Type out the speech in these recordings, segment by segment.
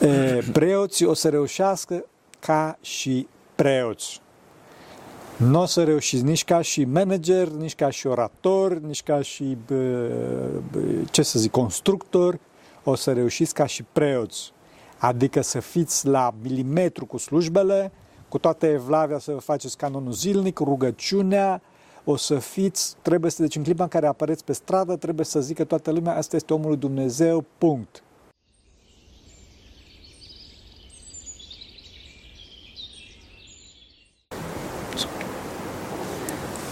E, preoții o să reușească ca și preoți. Nu o să reușiți nici ca și manager, nici ca și orator, nici ca și, ce să zic, constructor, o să reușiți ca și preoți. Adică să fiți la milimetru cu slujbele, cu toată evlavia să faceți canonul zilnic, rugăciunea, o să fiți, trebuie să, deci în clipa în care apăreți pe stradă, trebuie să zică toată lumea, asta este omul lui Dumnezeu, punct.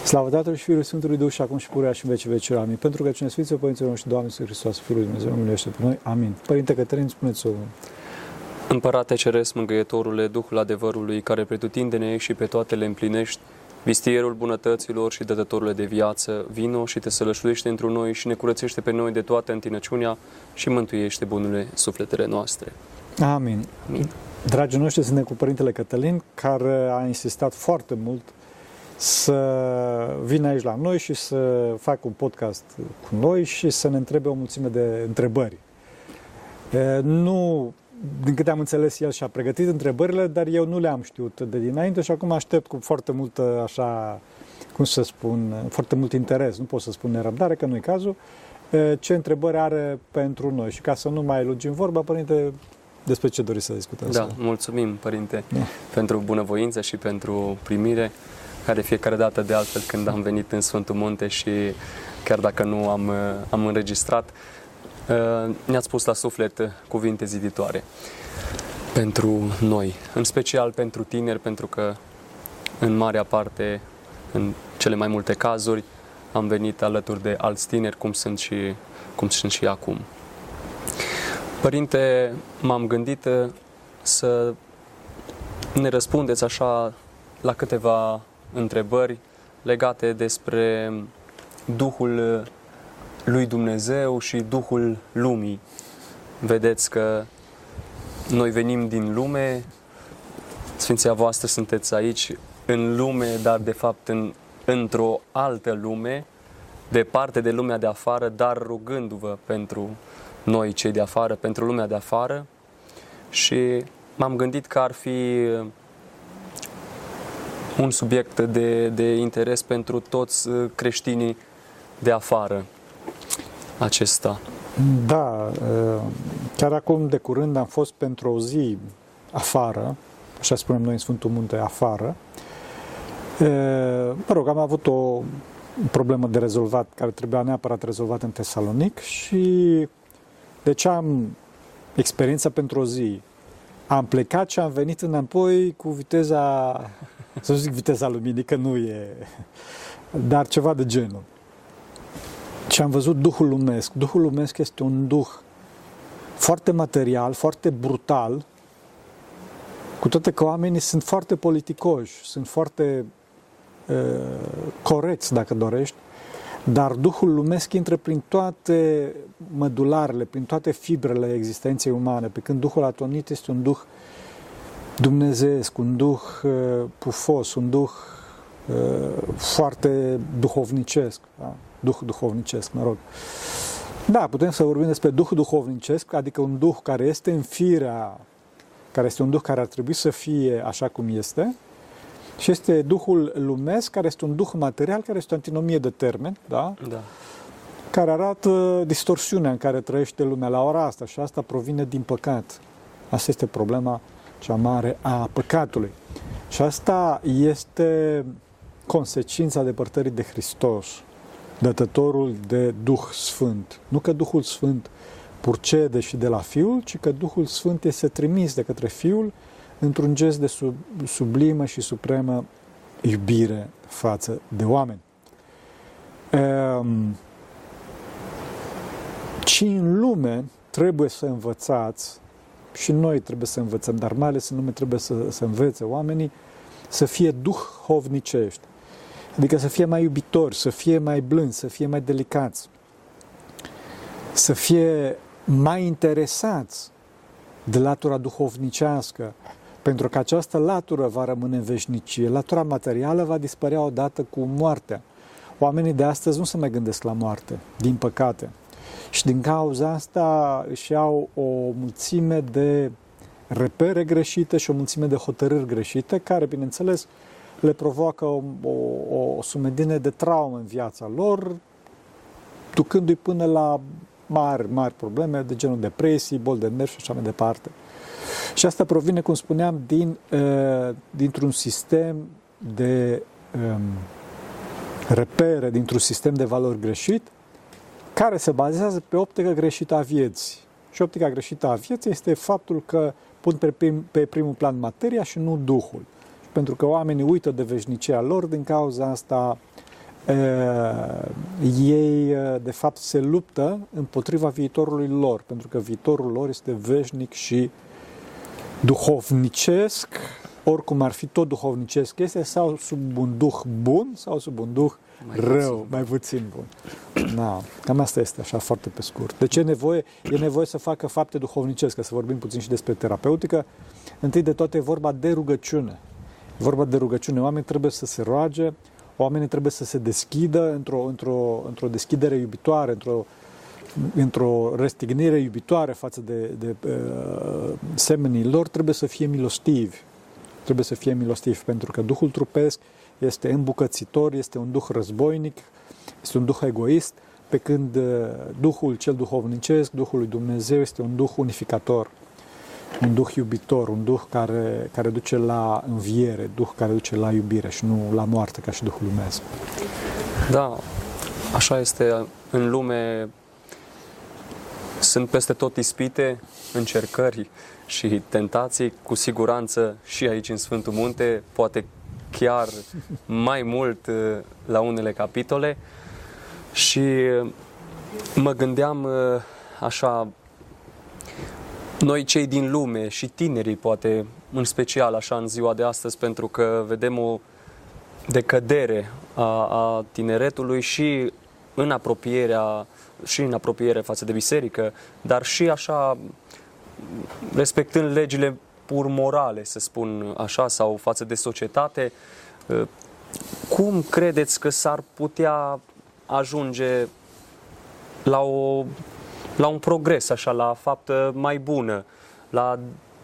Slavă Tatălui și Fiului Sfântului Duh și acum și purea și în vecii vecii. Amin. Pentru că cine Sfinților Părinților și Doamne Sfântul Hristos, Fiul lui Dumnezeu, miluiește pe noi. Amin. Părinte Cătălin, spuneți-o. Împărate Ceresc, Mângâietorule, Duhul adevărului, care pretutindene și pe toate le împlinești, vistierul bunătăților și dătătorule de viață, vino și te sălășluiește într noi și ne curățește pe noi de toată întinăciunea și mântuiește bunurile sufletele noastre. Amin. Amin. Dragii noștri, suntem cu Părintele Cătălin, care a insistat foarte mult să vină aici la noi și să facă un podcast cu noi și să ne întrebe o mulțime de întrebări. Nu, din câte am înțeles, el și-a pregătit întrebările, dar eu nu le-am știut de dinainte și acum aștept cu foarte multă, așa, cum să spun, foarte mult interes, nu pot să spun nerăbdare, că nu-i cazul, ce întrebări are pentru noi. Și ca să nu mai lungim vorba, Părinte, despre ce doriți să discutăm? Da, mulțumim, Părinte, da. pentru bunăvoință și pentru primire care fiecare dată de altfel când am venit în Sfântul Munte și chiar dacă nu am, am înregistrat, uh, ne-ați pus la suflet cuvinte ziditoare pentru noi, în special pentru tineri, pentru că în marea parte, în cele mai multe cazuri, am venit alături de alți tineri, cum sunt și, cum sunt și acum. Părinte, m-am gândit uh, să ne răspundeți așa la câteva întrebări legate despre Duhul lui Dumnezeu și Duhul lumii. Vedeți că noi venim din lume, Sfinția voastră sunteți aici în lume, dar de fapt în, într-o altă lume, departe de lumea de afară, dar rugându-vă pentru noi cei de afară, pentru lumea de afară și m-am gândit că ar fi un subiect de, de interes pentru toți uh, creștinii de afară acesta. Da, uh, chiar acum de curând am fost pentru o zi afară, așa spunem noi în Sfântul Munte, afară. Uh, mă rog, am avut o problemă de rezolvat, care trebuia neapărat rezolvat în Tesalonic și deci am experiența pentru o zi. Am plecat și am venit înapoi cu viteza să zic viteza luminii, că nu e, dar ceva de genul. Și am văzut Duhul lumesc. Duhul lumesc este un duh foarte material, foarte brutal, cu toate că oamenii sunt foarte politicoși, sunt foarte uh, corecți, dacă dorești, dar Duhul lumesc intră prin toate mădularele, prin toate fibrele existenței umane, pe când Duhul atonit este un duh dumnezeesc, un duh uh, pufos, un duh uh, foarte duhovnicesc, da? duh duhovnicesc, mă rog. Da, putem să vorbim despre duh duhovnicesc, adică un duh care este în firea, care este un duh care ar trebui să fie așa cum este, și este duhul lumesc, care este un duh material, care este o antinomie de termen, da? Da. care arată distorsiunea în care trăiește lumea la ora asta și asta provine din păcat. Asta este problema cea mare a păcatului. Și asta este consecința depărtării de Hristos, dătătorul de Duh Sfânt. Nu că Duhul Sfânt purcede și de la Fiul, ci că Duhul Sfânt este trimis de către Fiul într-un gest de sub, sublimă și supremă iubire față de oameni. Um, ci în lume trebuie să învățați și noi trebuie să învățăm, dar mai ales în lume trebuie să, să învețe oamenii să fie duhovnicești. Adică să fie mai iubitori, să fie mai blânzi, să fie mai delicați, să fie mai interesați de latura duhovnicească, pentru că această latură va rămâne în veșnicie. Latura materială va dispărea odată cu moartea. Oamenii de astăzi nu se mai gândesc la moarte, din păcate. Și din cauza asta își iau o mulțime de repere greșite și o mulțime de hotărâri greșite, care, bineînțeles, le provoacă o, o, o sumedine de traumă în viața lor, ducându-i până la mari, mari probleme de genul depresii, bol de nervi și așa mai departe. Și asta provine, cum spuneam, din, uh, dintr-un sistem de um, repere, dintr-un sistem de valori greșit, care se bazează pe optica greșită a vieții. Și optica greșită a vieții este faptul că pun pe, prim, pe primul plan materia și nu Duhul. Pentru că oamenii uită de veșnicia lor, din cauza asta uh, ei, de fapt, se luptă împotriva viitorului lor, pentru că viitorul lor este veșnic și duhovnicesc, oricum ar fi tot duhovnicesc este, sau sub un duh bun sau sub un duh mai rău, puțin. mai puțin bun. Da, cam asta este așa foarte pe scurt. Deci e nevoie, e nevoie să facă fapte duhovnicești, ca să vorbim puțin și despre terapeutică. Întâi de toate e vorba de rugăciune. E vorba de rugăciune. Oamenii trebuie să se roage, oamenii trebuie să se deschidă într-o, într-o, într-o deschidere iubitoare, într-o, într-o restignire iubitoare față de, de uh, semenii lor, trebuie să fie milostivi. Trebuie să fie milostivi, pentru că Duhul trupesc este îmbucățitor, este un duh războinic, este un duh egoist, pe când uh, Duhul cel duhovnicesc, Duhul lui Dumnezeu, este un duh unificator, un duh iubitor, un duh care, care duce la înviere, duh care duce la iubire și nu la moarte ca și Duhul lumesc. Da, așa este în lume. Sunt peste tot ispite, încercări și tentații, cu siguranță și aici în Sfântul Munte, poate chiar mai mult uh, la unele capitole. Și uh, mă gândeam uh, așa, noi cei din lume și tinerii poate în special așa în ziua de astăzi pentru că vedem o decădere a, a tineretului și în apropierea și în apropiere față de biserică, dar și așa respectând legile pur morale, să spun așa, sau față de societate. Uh, cum credeți că s-ar putea ajunge la, o, la un progres, așa, la faptă mai bună, la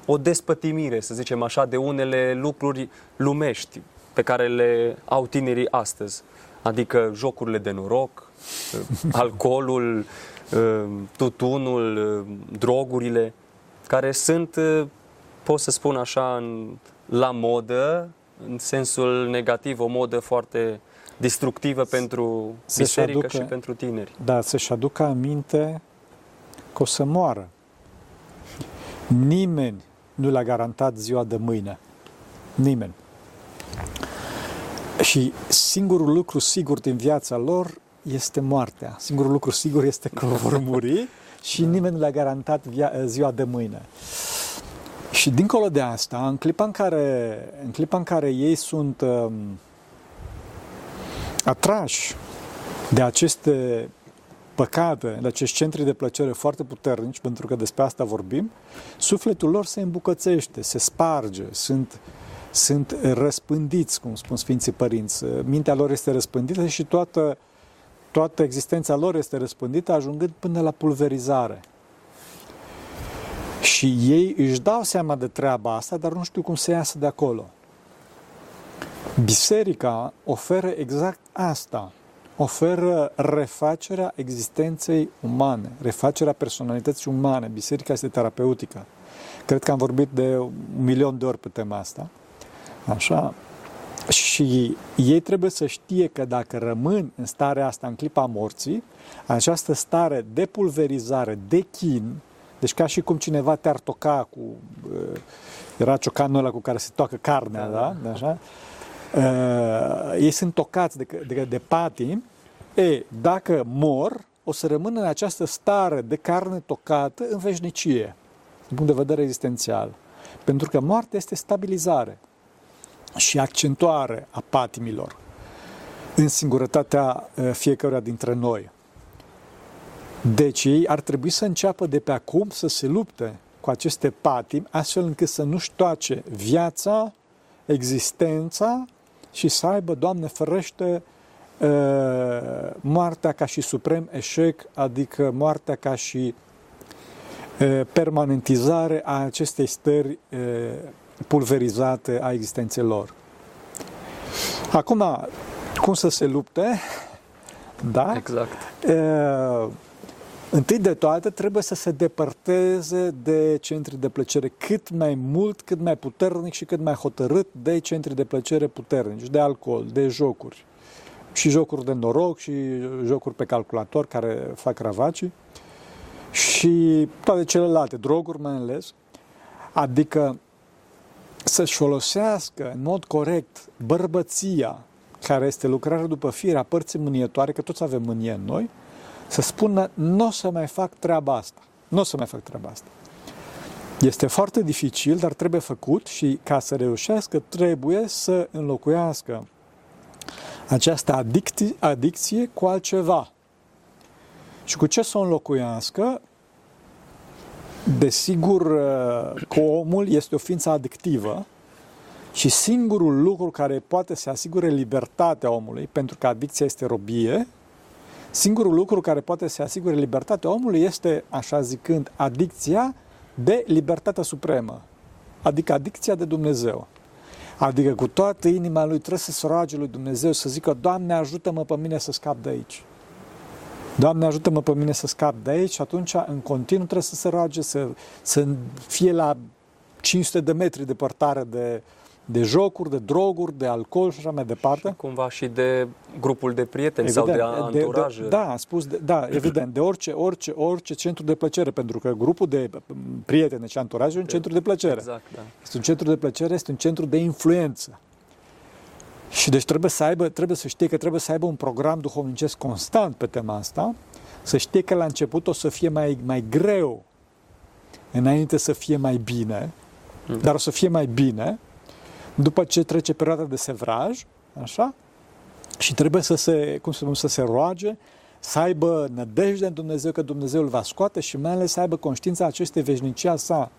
o despătimire, să zicem așa, de unele lucruri lumești pe care le au tinerii astăzi? Adică jocurile de noroc, uh, alcoolul, uh, tutunul, drogurile, care sunt pot să spun așa, în, la modă, în sensul negativ, o modă foarte destructivă pentru se biserică aducă, și pentru tineri. Da, să-și aducă aminte că o să moară. Nimeni nu le-a garantat ziua de mâine. Nimeni. Și singurul lucru sigur din viața lor este moartea. Singurul lucru sigur este că vor muri și nimeni nu le-a garantat via- ziua de mâine. Și dincolo de asta, în clipa în care, în clipa în care ei sunt um, atrași de aceste păcate, de acești centri de plăcere foarte puternici, pentru că despre asta vorbim, sufletul lor se îmbucățește, se sparge, sunt, sunt răspândiți, cum spun Sfinții Părinți. Mintea lor este răspândită și toată, toată existența lor este răspândită, ajungând până la pulverizare. Și ei își dau seama de treaba asta, dar nu știu cum să iasă de acolo. Biserica oferă exact asta. Oferă refacerea existenței umane, refacerea personalității umane. Biserica este terapeutică. Cred că am vorbit de un milion de ori pe tema asta. Așa. Și ei trebuie să știe că dacă rămân în starea asta în clipa morții, această stare de pulverizare, de chin, deci ca și cum cineva te-ar toca cu... Uh, era ciocanul ăla cu care se toacă carnea, da? da? Așa? Uh, ei sunt tocați de, de, de patim. E, dacă mor, o să rămână în această stare de carne tocată în veșnicie, din punct de vedere existențial. Pentru că moartea este stabilizare și accentuare a patimilor în singurătatea uh, fiecăruia dintre noi. Deci ei ar trebui să înceapă de pe acum să se lupte cu aceste patimi, astfel încât să nu-și toace viața, existența și să aibă, Doamne ferește, moartea ca și suprem eșec, adică moartea ca și permanentizare a acestei stări pulverizate a existenței lor. Acum, cum să se lupte? Da? Exact. Întâi de toate, trebuie să se depărteze de centri de plăcere cât mai mult, cât mai puternic și cât mai hotărât de centri de plăcere puternici, de alcool, de jocuri. Și jocuri de noroc și jocuri pe calculator care fac ravacii și toate celelalte, droguri mai ales. Adică să-și folosească în mod corect bărbăția, care este lucrarea după firea părții mânietoare, că toți avem mânie în noi, să spună, nu o să mai fac treaba asta. Nu o să mai fac treaba asta. Este foarte dificil, dar trebuie făcut și ca să reușească trebuie să înlocuiască această adicție, adicție cu altceva. Și cu ce să o înlocuiască? Desigur că omul este o ființă adictivă și singurul lucru care poate să asigure libertatea omului, pentru că adicția este robie, Singurul lucru care poate să asigure libertatea omului este, așa zicând, adicția de libertatea supremă, adică adicția de Dumnezeu. Adică cu toată inima lui trebuie să se roage lui Dumnezeu, să zică, Doamne, ajută-mă pe mine să scap de aici. Doamne, ajută-mă pe mine să scap de aici și atunci în continuu trebuie să se roage, să, să fie la 500 de metri departare de, de jocuri, de droguri, de alcool și așa mai departe. Și cumva și de grupul de prieteni evident, sau de anturaj. De, de, da, am spus, de, da, evident, de orice, orice, orice centru de plăcere, pentru că grupul de prieteni și anturaj e un centru de plăcere. Exact, da. Este un centru de plăcere, este un centru de influență. Și deci trebuie să aibă, trebuie să știe că trebuie să aibă un program duhovnicesc constant pe tema asta, să știe că la început o să fie mai, mai greu înainte să fie mai bine, mm. dar o să fie mai bine după ce trece perioada de sevraj, așa, și trebuie să se, cum să spun, să se roage, să aibă nădejde în Dumnezeu că Dumnezeu îl va scoate și mai ales să aibă conștiința acestei veșnicii a sa,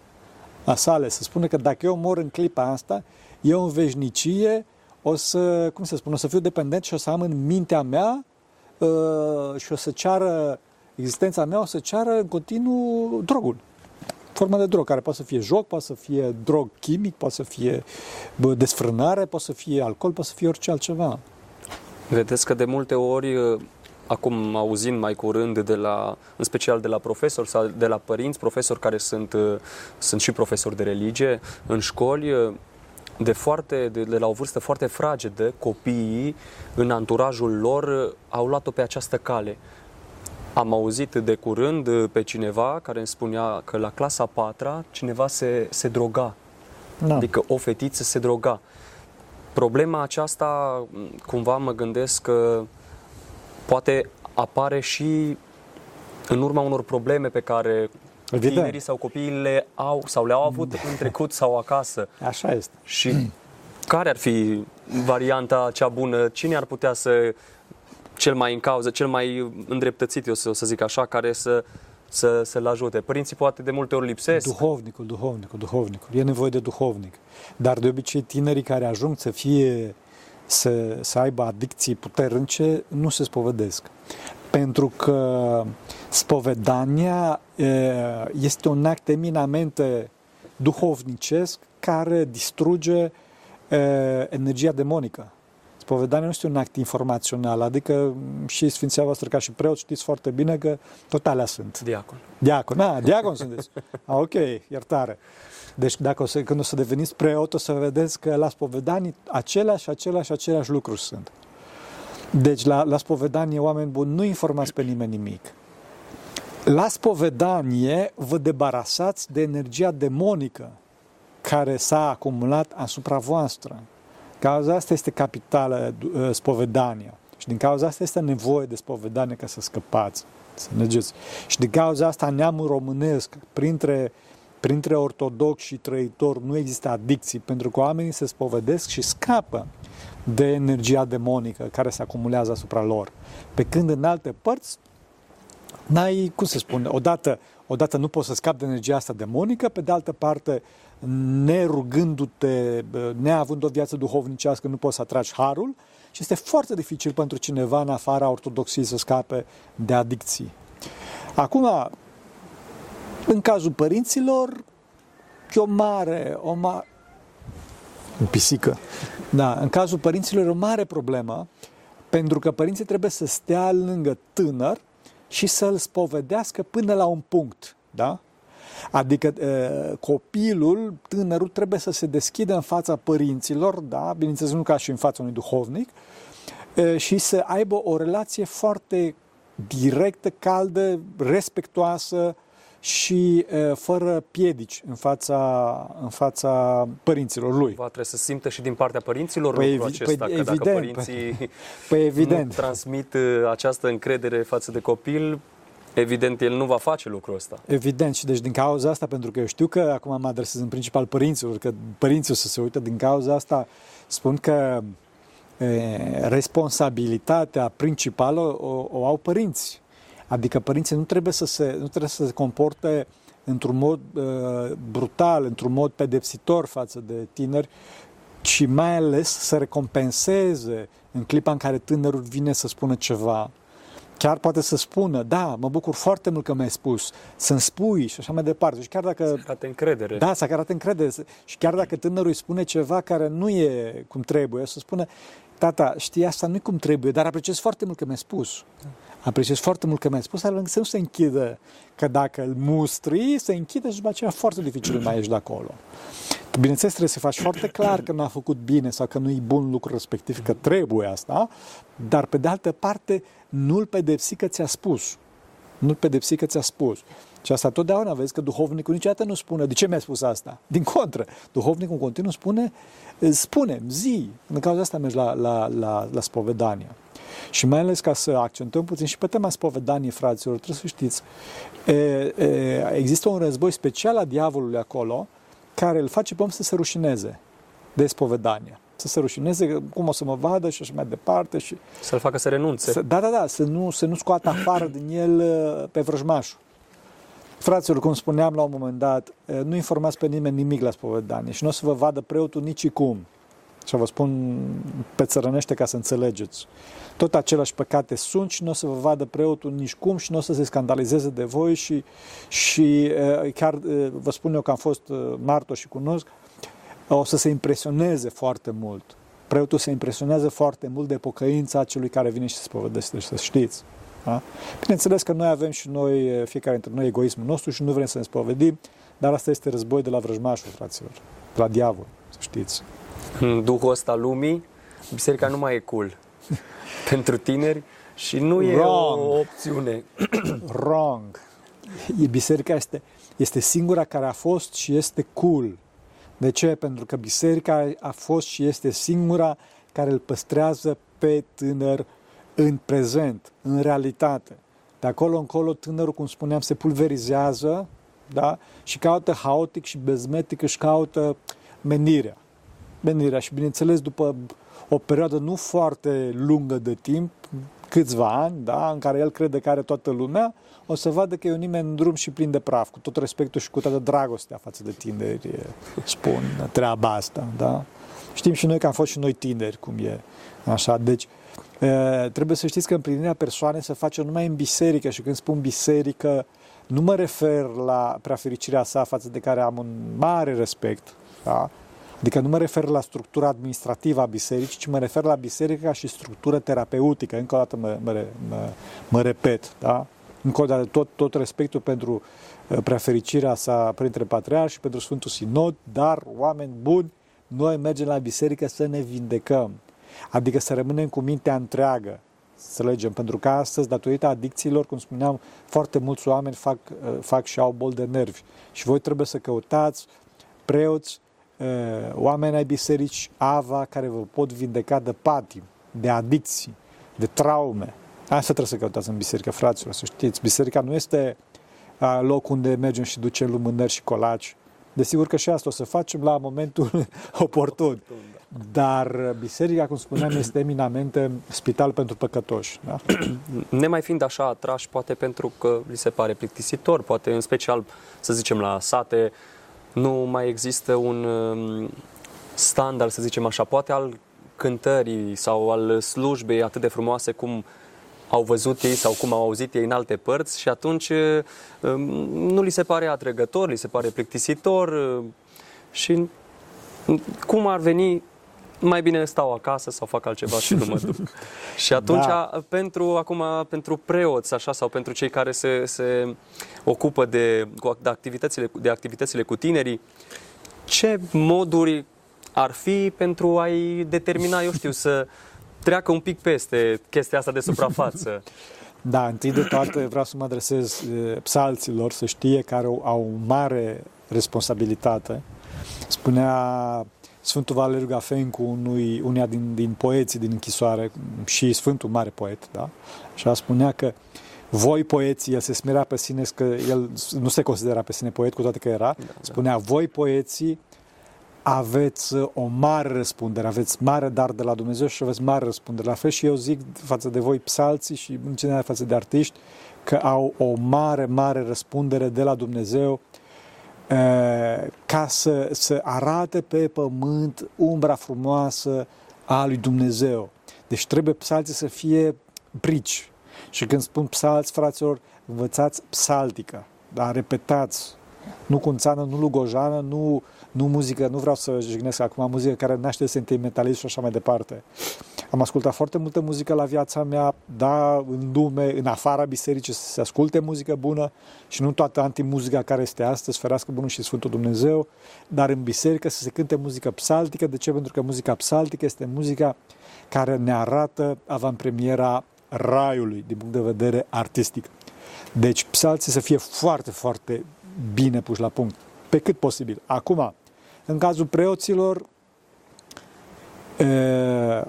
a sale, să spună că dacă eu mor în clipa asta, eu în veșnicie o să, cum să spun, o să fiu dependent și o să am în mintea mea uh, și o să ceară, existența mea o să ceară în continuu drogul formă de drog, care poate să fie joc, poate să fie drog chimic, poate să fie desfrânare, poate să fie alcool, poate să fie orice altceva. Vedeți că de multe ori, ă, acum auzind mai curând, de la, în special de la profesori sau de la părinți, profesori care sunt, ă, sunt și profesori de religie în școli, ă, de, foarte, de, de la o vârstă foarte fragedă, copiii în anturajul lor au luat-o pe această cale am auzit de curând uh, pe cineva care îmi spunea că la clasa 4 cineva se, se droga. Da. Adică o fetiță se droga. Problema aceasta, cumva mă gândesc că poate apare și în urma unor probleme pe care Evident. tinerii sau copiii le au sau le-au avut în trecut sau acasă. Așa este. Și care ar fi varianta cea bună? Cine ar putea să cel mai în cauză, cel mai îndreptățit, eu să, să zic așa, care să, să, să-l ajute. Părinții poate de multe ori lipsesc. Duhovnicul, duhovnicul, duhovnicul. E nevoie de duhovnic. Dar de obicei tinerii care ajung să fie, să, să aibă adicții puternice, nu se spovedesc. Pentru că spovedania este un act eminamente duhovnicesc care distruge energia demonică. Spovedania nu este un act informațional, adică și Sfinția voastră ca și preot știți foarte bine că tot alea sunt. Diacon. Diacon, da, diacon sunteți. A, ok, iertare. Deci dacă o să, când o să deveniți preot, o să vedeți că la spovedanii aceleași, aceleași, aceleași lucruri sunt. Deci la, la spovedanie, oameni buni, nu informați pe nimeni nimic. La spovedanie vă debarasați de energia demonică care s-a acumulat asupra voastră cauza asta este capitală uh, spovedania. Și din cauza asta este nevoie de spovedanie ca să scăpați, să mergeți. Și din cauza asta neamul românesc, printre, printre ortodoxi și trăitori, nu există adicții, pentru că oamenii se spovedesc și scapă de energia demonică care se acumulează asupra lor. Pe când în alte părți, n-ai, cum să spun, odată, odată nu poți să scapi de energia asta demonică, pe de altă parte nerugându-te, neavând o viață duhovnicească, nu poți să atragi harul și este foarte dificil pentru cineva în afara ortodoxiei să scape de adicții. Acum, În cazul părinților, e o mare, o mare, pisică. Da, în cazul părinților e o mare problemă, pentru că părinții trebuie să stea lângă tânăr și să-l spovedească până la un punct, da? Adică copilul, tânărul, trebuie să se deschidă în fața părinților, da? bineînțeles nu ca și în fața unui duhovnic, și să aibă o relație foarte directă, caldă, respectoasă și fără piedici în fața, în fața părinților lui. Va trebui să simtă și din partea părinților păi, lucrul acesta, păi, că evident, dacă părinții păi, păi evident. nu transmit această încredere față de copil, evident el nu va face lucrul ăsta. Evident și deci din cauza asta, pentru că eu știu că acum mă adresez în principal părinților, că părinții o să se uită din cauza asta, spun că responsabilitatea principală o, o au părinți. Adică părinții nu trebuie să se, nu trebuie să se comporte într-un mod uh, brutal, într-un mod pedepsitor față de tineri, ci mai ales să recompenseze în clipa în care tânărul vine să spună ceva. Chiar poate să spună, da, mă bucur foarte mult că mi-ai spus, să-mi spui și așa mai departe. Și chiar dacă... Să arate încredere. Da, să arate încredere. Și chiar dacă tânărul îi spune ceva care nu e cum trebuie, să spună, tata, știi, asta nu e cum trebuie, dar apreciez foarte mult că mi-ai spus. Apreciez foarte mult că mi-ai spus, dar să nu se închidă, că dacă îl mustri, se închide și după aceea foarte dificil mai ieși de acolo. Bineînțeles, trebuie să faci foarte clar că nu a făcut bine sau că nu e bun lucru respectiv, că trebuie asta, dar pe de altă parte nu-l pedepsi că ți-a spus. Nu-l pedepsi că ți-a spus. Și asta totdeauna vezi că duhovnicul niciodată nu spune de ce mi-a spus asta. Din contră, duhovnicul în continuu spune, spune, zi. În cauza asta mergi la, la, la, la spovedanie. Și mai ales ca să accentuăm puțin și pe tema spovedaniei, fraților, trebuie să știți, e, e, există un război special a diavolului acolo, care îl face pe om să se rușineze de spovedanie. Să se rușineze, cum o să mă vadă și așa mai departe. Și Să-l facă să renunțe. Să, da, da, da, să nu, să nu scoată afară din el uh, pe vrăjmașul. Fraților, cum spuneam la un moment dat, uh, nu informați pe nimeni nimic la spovedanie și nu o să vă vadă preotul nici cum. Și vă spun pe țărănește ca să înțelegeți. Tot aceleași păcate sunt și nu o să vă vadă preotul nici cum și nu o să se scandalizeze de voi și, și chiar vă spun eu că am fost martor și cunosc, o să se impresioneze foarte mult. Preotul se impresionează foarte mult de pocăința celui care vine și se spovedește, deci să știți. Da? Bineînțeles că noi avem și noi, fiecare dintre noi, egoismul nostru și nu vrem să ne spovedim, dar asta este război de la vrăjmașul, fraților, de la diavol, să știți în duhul ăsta lumii, biserica nu mai e cool pentru tineri și nu e Wrong. o opțiune. Wrong. Biserica este, este singura care a fost și este cool. De ce? Pentru că biserica a fost și este singura care îl păstrează pe tânăr în prezent, în realitate. De acolo încolo tânărul, cum spuneam, se pulverizează da? și caută haotic și bezmetic, își caută menirea menirea și bineînțeles după o perioadă nu foarte lungă de timp, câțiva ani, da, în care el crede că are toată lumea, o să vadă că e un nimeni în drum și plin de praf, cu tot respectul și cu toată dragostea față de tineri, spun treaba asta, da? Știm și noi că am fost și noi tineri, cum e, așa, deci e, trebuie să știți că împlinirea persoanei se face numai în biserică și când spun biserică, nu mă refer la preafericirea sa față de care am un mare respect, da? Adică nu mă refer la structura administrativă a bisericii, ci mă refer la biserică ca și structură terapeutică. Încă o dată mă, mă, mă, mă repet, da? Încă o dată tot, tot respectul pentru uh, prefericirea sa printre patriarhi și pentru Sfântul Sinod, dar oameni buni, noi mergem la biserică să ne vindecăm. Adică să rămânem cu mintea întreagă, să legem, pentru că astăzi, datorită adicțiilor, cum spuneam, foarte mulți oameni fac, uh, fac și au bol de nervi. Și voi trebuie să căutați preoți oameni ai biserici AVA care vă pot vindeca de patim, de adicții, de traume. Asta trebuie să căutați în biserică, fraților, să știți. Biserica nu este loc unde mergem și ducem lumânări și colaci. Desigur că și asta o să facem la momentul oportun. Dar biserica, cum spuneam, este eminamente spital pentru păcătoși. Da? Nemai fiind așa atrași, poate pentru că li se pare plictisitor, poate în special, să zicem, la sate, nu mai există un um, standard, să zicem așa, poate al cântării sau al slujbei atât de frumoase cum au văzut ei sau cum au auzit ei în alte părți și atunci um, nu li se pare atrăgător, li se pare plictisitor uh, și cum ar veni mai bine stau acasă sau fac altceva și nu mă duc. și atunci, da. pentru acum, pentru preoți așa sau pentru cei care se, se ocupă de, de, activitățile, de activitățile cu tinerii, ce moduri ar fi pentru a-i determina, eu știu, să treacă un pic peste chestia asta de suprafață? Da, întâi de toate vreau să mă adresez psalților să știe că au, au o mare responsabilitate. Spunea Sfântul Valeriu Gafencu, unui, unia din, din poeții din închisoare și Sfântul Mare Poet, da? Și a spunea că voi poeții, el se smirea pe sine că el nu se considera pe sine poet, cu toate că era, da, da. spunea, voi poeții aveți o mare răspundere, aveți mare dar de la Dumnezeu și aveți mare răspundere. La fel și eu zic față de voi psalții și în general față de artiști că au o mare, mare răspundere de la Dumnezeu ca să, să arate pe pământ umbra frumoasă a lui Dumnezeu. Deci trebuie psalții să fie brici. Și când spun psalți, fraților, învățați psaltică, dar repetați, nu cunțană, nu lugojană, nu, nu muzică, nu vreau să jignesc acum muzică care naște sentimentalism și așa mai departe. Am ascultat foarte multă muzică la viața mea, da, în lume, în afara bisericii să se asculte muzică bună și nu toată antimuzica care este astăzi, ferească bunul și Sfântul Dumnezeu, dar în biserică să se cânte muzică psaltică. De ce? Pentru că muzica psaltică este muzica care ne arată avantpremiera raiului din punct de vedere artistic. Deci psalții să fie foarte, foarte bine puși la punct, pe cât posibil. Acum, în cazul preoților, e...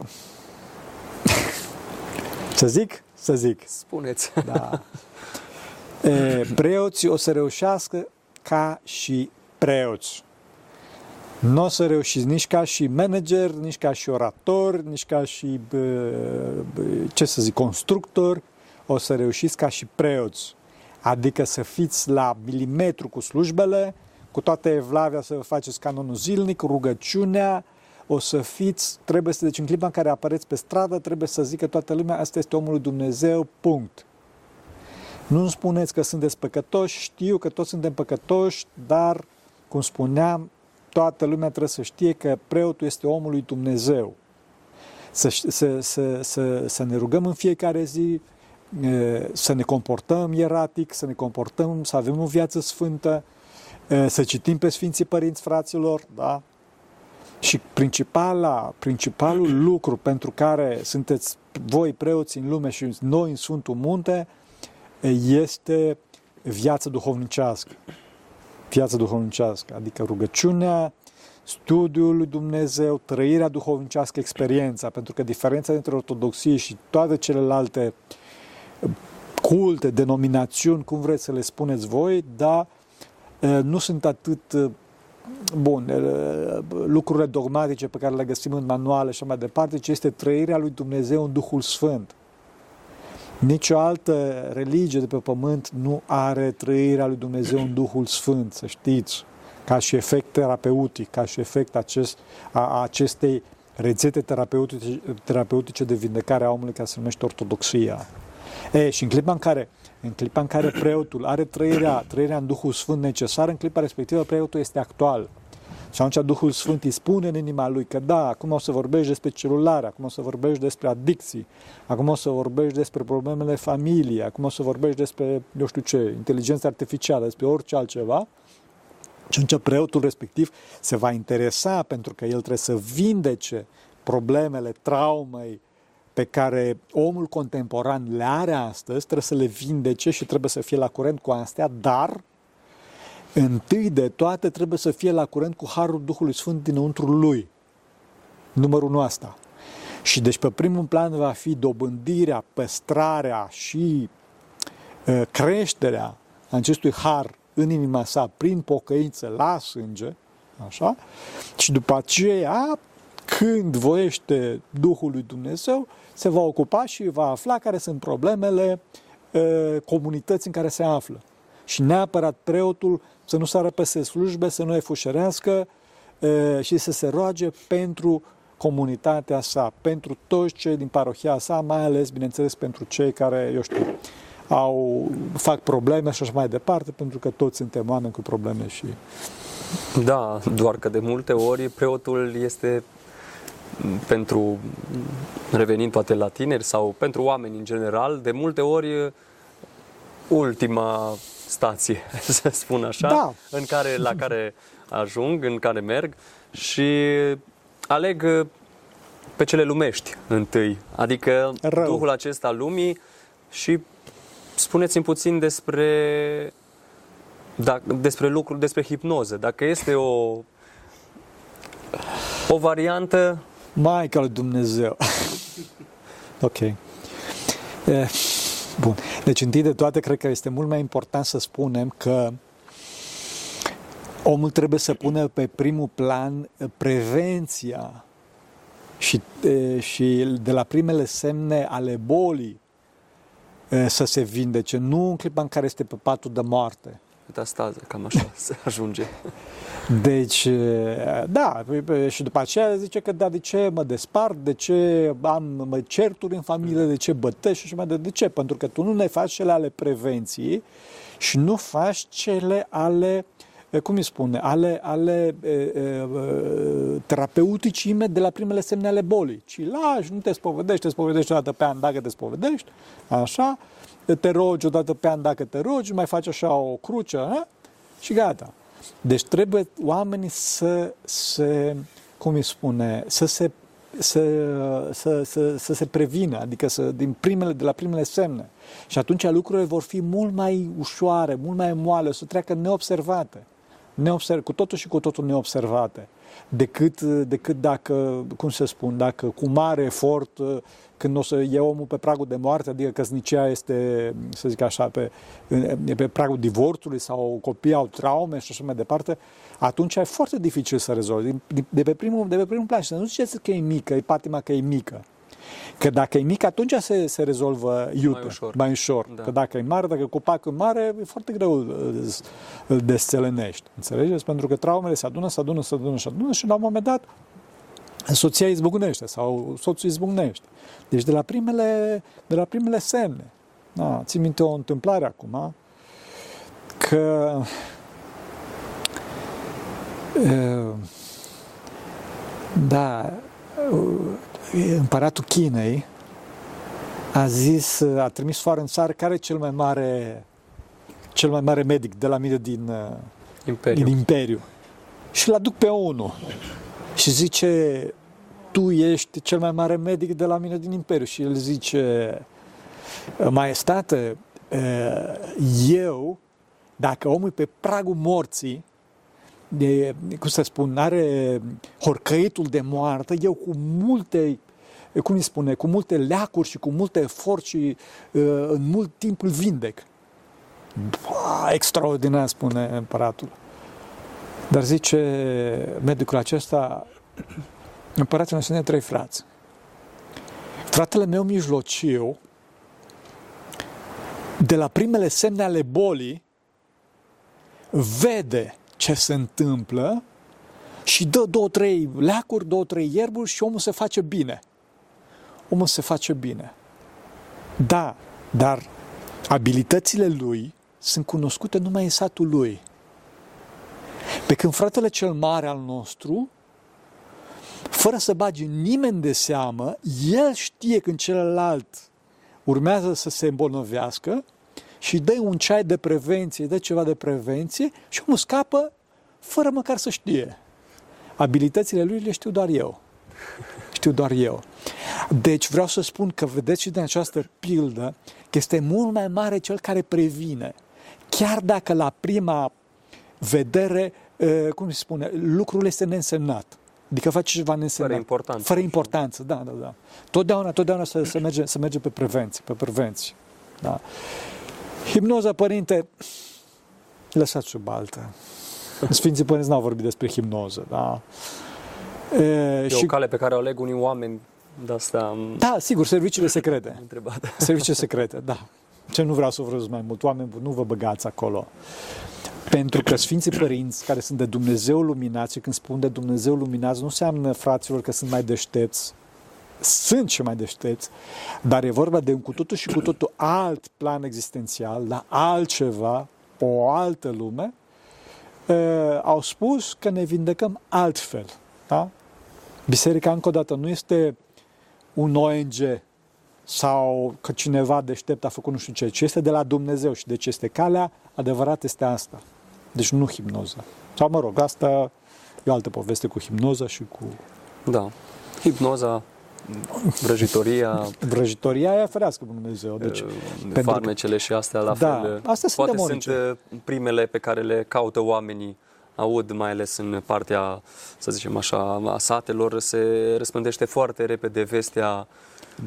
să zic? Să zic. Spuneți. Da. E, preoții o să reușească ca și preoți. Nu o să reușiți nici ca și manager, nici ca și orator, nici ca și, ce să zic, constructor, o să reușiți ca și preoți. Adică să fiți la milimetru cu slujbele, cu toată evlavia să faceți canonul zilnic, rugăciunea, o să fiți, trebuie să, deci în clipa în care apăreți pe stradă, trebuie să zică toată lumea, asta este omul lui Dumnezeu, punct. Nu spuneți că sunteți păcătoși, știu că toți suntem păcătoși, dar, cum spuneam, toată lumea trebuie să știe că preotul este omul lui Dumnezeu. Să, să, să, să, să ne rugăm în fiecare zi, să ne comportăm ieratic, să ne comportăm, să avem o viață sfântă, să citim pe Sfinții Părinți Fraților, da? Și principala, principalul lucru pentru care sunteți voi preoți în lume și noi în Sfântul Munte este viața duhovnicească. Viața duhovnicească, adică rugăciunea, studiul lui Dumnezeu, trăirea duhovnicească, experiența, pentru că diferența dintre ortodoxie și toate celelalte culte, denominațiuni, cum vreți să le spuneți voi, dar nu sunt atât bun, lucrurile dogmatice pe care le găsim în manuale și mai departe, ci este trăirea lui Dumnezeu în Duhul Sfânt. Nici o altă religie de pe pământ nu are trăirea lui Dumnezeu în Duhul Sfânt, să știți, ca și efect terapeutic, ca și efect acest, a, a acestei rețete terapeutice, terapeutice de vindecare a omului care se numește ortodoxia. E, și în clipa în care în clipa în care preotul are trăirea, trăirea în Duhul Sfânt necesară, în clipa respectivă preotul este actual. Și atunci Duhul Sfânt îi spune în inima lui că da, acum o să vorbești despre celulare, acum o să vorbești despre adicții, acum o să vorbești despre problemele familiei, acum o să vorbești despre, eu știu ce, inteligență artificială, despre orice altceva. Și atunci preotul respectiv se va interesa pentru că el trebuie să vindece problemele traumei, pe care omul contemporan le are astăzi, trebuie să le vindece și trebuie să fie la curent cu astea, dar întâi de toate trebuie să fie la curent cu Harul Duhului Sfânt dinăuntru lui. Numărul unu asta. Și deci pe primul plan va fi dobândirea, păstrarea și uh, creșterea acestui har în inima sa prin pocăință la sânge, așa, și după aceea, când voiește Duhul lui Dumnezeu, se va ocupa și va afla care sunt problemele e, comunității în care se află. Și neapărat preotul să nu sară peste slujbe, să nu efușerească e, și să se roage pentru comunitatea sa, pentru toți cei din parohia sa, mai ales, bineînțeles, pentru cei care, eu știu, au, fac probleme și așa mai departe, pentru că toți suntem oameni cu probleme și... Da, doar că de multe ori preotul este pentru, revenind poate la tineri sau pentru oameni în general, de multe ori ultima stație, să spun așa, Da. în care, la care ajung, în care merg și aleg pe cele lumești întâi, adică Rău. Duhul acesta al lumii și spuneți-mi puțin despre da, despre lucruri, despre hipnoză. Dacă este o o variantă Maica lui Dumnezeu. ok. Eh, Bun. Deci, întâi de toate, cred că este mult mai important să spunem că omul trebuie să pună pe primul plan eh, prevenția și, eh, și de la primele semne ale bolii eh, să se vindece, nu în clipa în care este pe patul de moarte. Metastază, cam așa se ajunge. Deci, eh, da, și după aceea zice că da, de ce mă despart, de ce am mă certuri în familie, de ce bătesc și așa mai departe. De ce? Pentru că tu nu ne faci cele ale prevenției și nu faci cele ale, eh, cum îi spune, ale, ale e, e, terapeuticii de la primele semne ale bolii. Ci lași, nu te spovedești, te spovedești o dată pe an dacă te spovedești, așa, te rogi o dată pe an dacă te rogi, mai faci așa o cruce, a? și gata. Deci trebuie oamenii să se, cum îi spune, să se, să, să, să, să se prevină, adică să, din primele, de la primele semne. Și atunci lucrurile vor fi mult mai ușoare, mult mai moale, să treacă neobservate. Neobserv, cu totul și cu totul neobservate. Decât, decât dacă, cum se spun, dacă cu mare efort, când o să e omul pe pragul de moarte, adică căsnicia este, să zic așa, pe, e pe pragul divorțului sau copiii au traume și așa mai departe, atunci e foarte dificil să rezolvi. De pe primul, de pe primul plan. Și să nu ziceți că e mică, e patima că e mică. Că dacă e mic, atunci se, se rezolvă iute, Mai ușor. Mai ușor. Da. Că dacă e mare, dacă copacul e mare, e foarte greu îl, îl desțelenești. Înțelegeți? Pentru că traumele se adună, se adună, se adună, se adună și la un moment dat soția izbucnește sau soțul izbucnește. Deci de la primele, de la primele semne. Da, țin minte o întâmplare acum că e, da, împăratul Chinei a zis, a trimis foară în țară care e cel mai mare cel mai mare medic de la mine din, Imperiu. din Imperiu. Și l-aduc pe unul și zice, tu ești cel mai mare medic de la mine din Imperiu. Și el zice, maestate, eu, dacă omul e pe pragul morții, de, cum să spun, are horcăitul de moarte, eu cu multe, cum îi spune, cu multe leacuri și cu multe efort și uh, în mult timp îl vindec. Ba, extraordinar, spune împăratul. Dar zice medicul acesta, împăratul nostru trei frați. Fratele meu mijlociu, de la primele semne ale bolii, vede ce se întâmplă și dă două, trei leacuri, două, trei ierburi și omul se face bine. Omul se face bine. Da, dar abilitățile lui sunt cunoscute numai în satul lui. Pe când fratele cel mare al nostru, fără să bage nimeni de seamă, el știe când celălalt urmează să se îmbolnăvească și dă un ceai de prevenție, dă ceva de prevenție și omul scapă fără măcar să știe. Abilitățile lui le știu doar eu. Știu doar eu. Deci vreau să spun că vedeți și din această pildă că este mult mai mare cel care previne. Chiar dacă la prima vedere, cum se spune, lucrul este neînsemnat. Adică face ceva neînsemnat. Fără importanță. Fără importanță, da, da, da. Totdeauna, totdeauna să, să, merge, să merge pe prevenție, pe prevenție. Da. Hipnoza, părinte, lăsați sub altă. Sfinții părinți n-au vorbit despre hipnoză, da. E, e și... o cale pe care o aleg unii oameni de asta am Da, sigur, serviciile secrete. întrebat. Serviciile secrete, da. Ce nu vreau să vă mai mult, oameni buni, nu vă băgați acolo. Pentru că Sfinții Părinți, care sunt de Dumnezeu luminați, și când spun de Dumnezeu luminați, nu înseamnă, fraților, că sunt mai deștepți, sunt și mai deștepți, dar e vorba de un cu totul și cu totul alt plan existențial, la altceva, o altă lume, uh, au spus că ne vindecăm altfel. Da? Biserica, încă o dată, nu este un ONG sau că cineva deștept a făcut nu știu ce, ci este de la Dumnezeu și deci este calea adevărată este asta. Deci nu hipnoza. Sau mă rog, asta e o altă poveste cu hipnoza și cu... Da. Hipnoza, vrăjitoria, Vrăjitoria aia ferească Dumnezeu. Deci, uh, pentru farmecele și astea la Da, fel. astea sunt Poate demonice. sunt uh, primele pe care le caută oamenii aud, mai ales în partea, să zicem așa, a satelor, se răspândește foarte repede vestea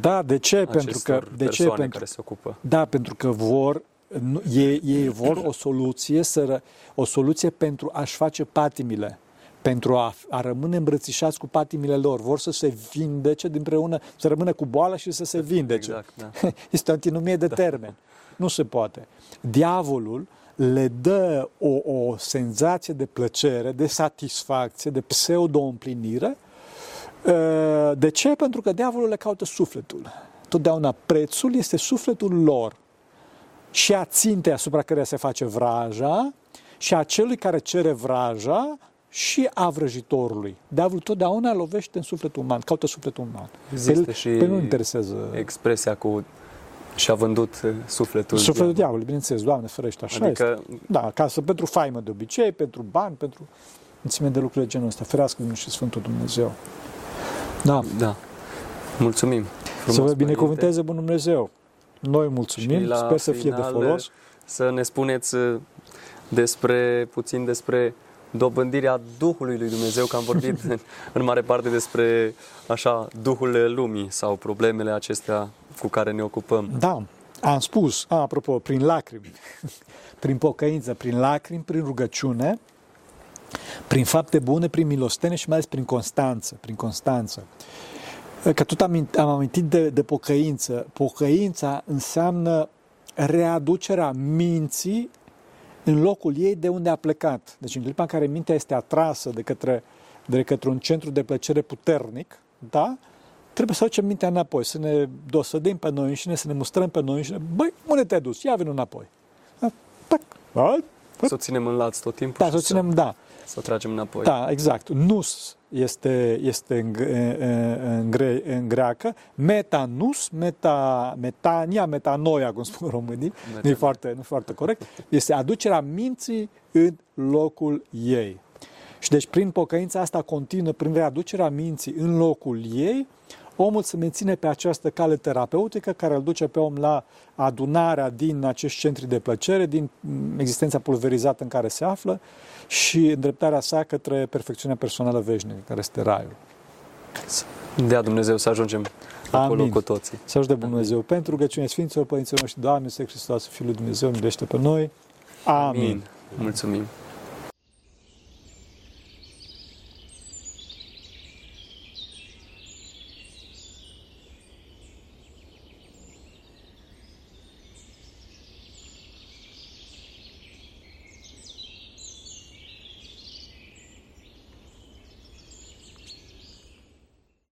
da, de ce? Pentru acestor că, de ce? persoane Pentru, care se ocupă. Da, pentru că vor, nu- ei, ei vor o soluție, să, ră- o soluție pentru a-și face patimile, pentru a, a rămâne îmbrățișați cu patimile lor. Vor să se vindece împreună, să rămână cu boala și să se vindece. Exact, da. Este o antinomie de termen. Nu se poate. Diavolul le dă o, o senzație de plăcere, de satisfacție, de pseudo-împlinire. Uh, De ce? Pentru că diavolul le caută sufletul. Totdeauna prețul este sufletul lor și a țintei asupra căreia se face vraja și a celui care cere vraja și a vrăjitorului. Diavolul totdeauna lovește în sufletul uman, caută sufletul uman. Există pe, și pe nu interesează expresia cu și-a vândut uh, sufletul. sufletul diavolului, bineînțeles, Doamne ferește, așa este. Adică Da, ca să pentru faimă de obicei, pentru bani, pentru mulțime de lucruri de genul ăsta. Ferească Dumnezeu și Sfântul Dumnezeu. Da, Da. Mulțumim. Frumos, să vă Părinte. binecuvânteze Bunul Dumnezeu. Noi Și mulțumim, la sper să fie de final, folos. Să ne spuneți uh, despre, puțin despre dobândirea Duhului lui Dumnezeu, că am vorbit în, în mare parte despre așa Duhul lumii sau problemele acestea cu care ne ocupăm. Da, am spus, a, apropo, prin lacrimi, prin pocăință, prin lacrimi, prin rugăciune, prin fapte bune, prin milostenie și mai ales prin constanță, prin constanță. Că tot am, am amintit de, de pocăință. Pocăința înseamnă readucerea minții în locul ei de unde a plecat. Deci în clipa în care mintea este atrasă de către, de către un centru de plăcere puternic, da? trebuie să aducem mintea înapoi, să ne dosădim pe noi înșine, să ne mustrăm pe noi înșine. Băi, unde te-ai dus? Ia vină înapoi. Da, tac, hai, Să o ținem în laț tot timpul da, să o și ținem, da. să, să o tragem înapoi. Da, exact. Nus este, este în, în, gre, în greacă, metanus, meta, metania, metanoia, cum spun românii, nu e foarte, nu e foarte corect, este aducerea minții în locul ei. Și deci prin pocăința asta continuă, prin readucerea minții în locul ei, omul se menține pe această cale terapeutică care îl duce pe om la adunarea din acești centri de plăcere, din existența pulverizată în care se află și îndreptarea sa către perfecțiunea personală veșnică, care este raiul. Dea Dumnezeu să ajungem acolo Amin. cu toții. Să ajute Dumnezeu pentru rugăciune Sfinților Părinților noștri, Doamne, Iisuse Hristos, Fiul lui Dumnezeu, milește pe noi. Amin. Mulțumim.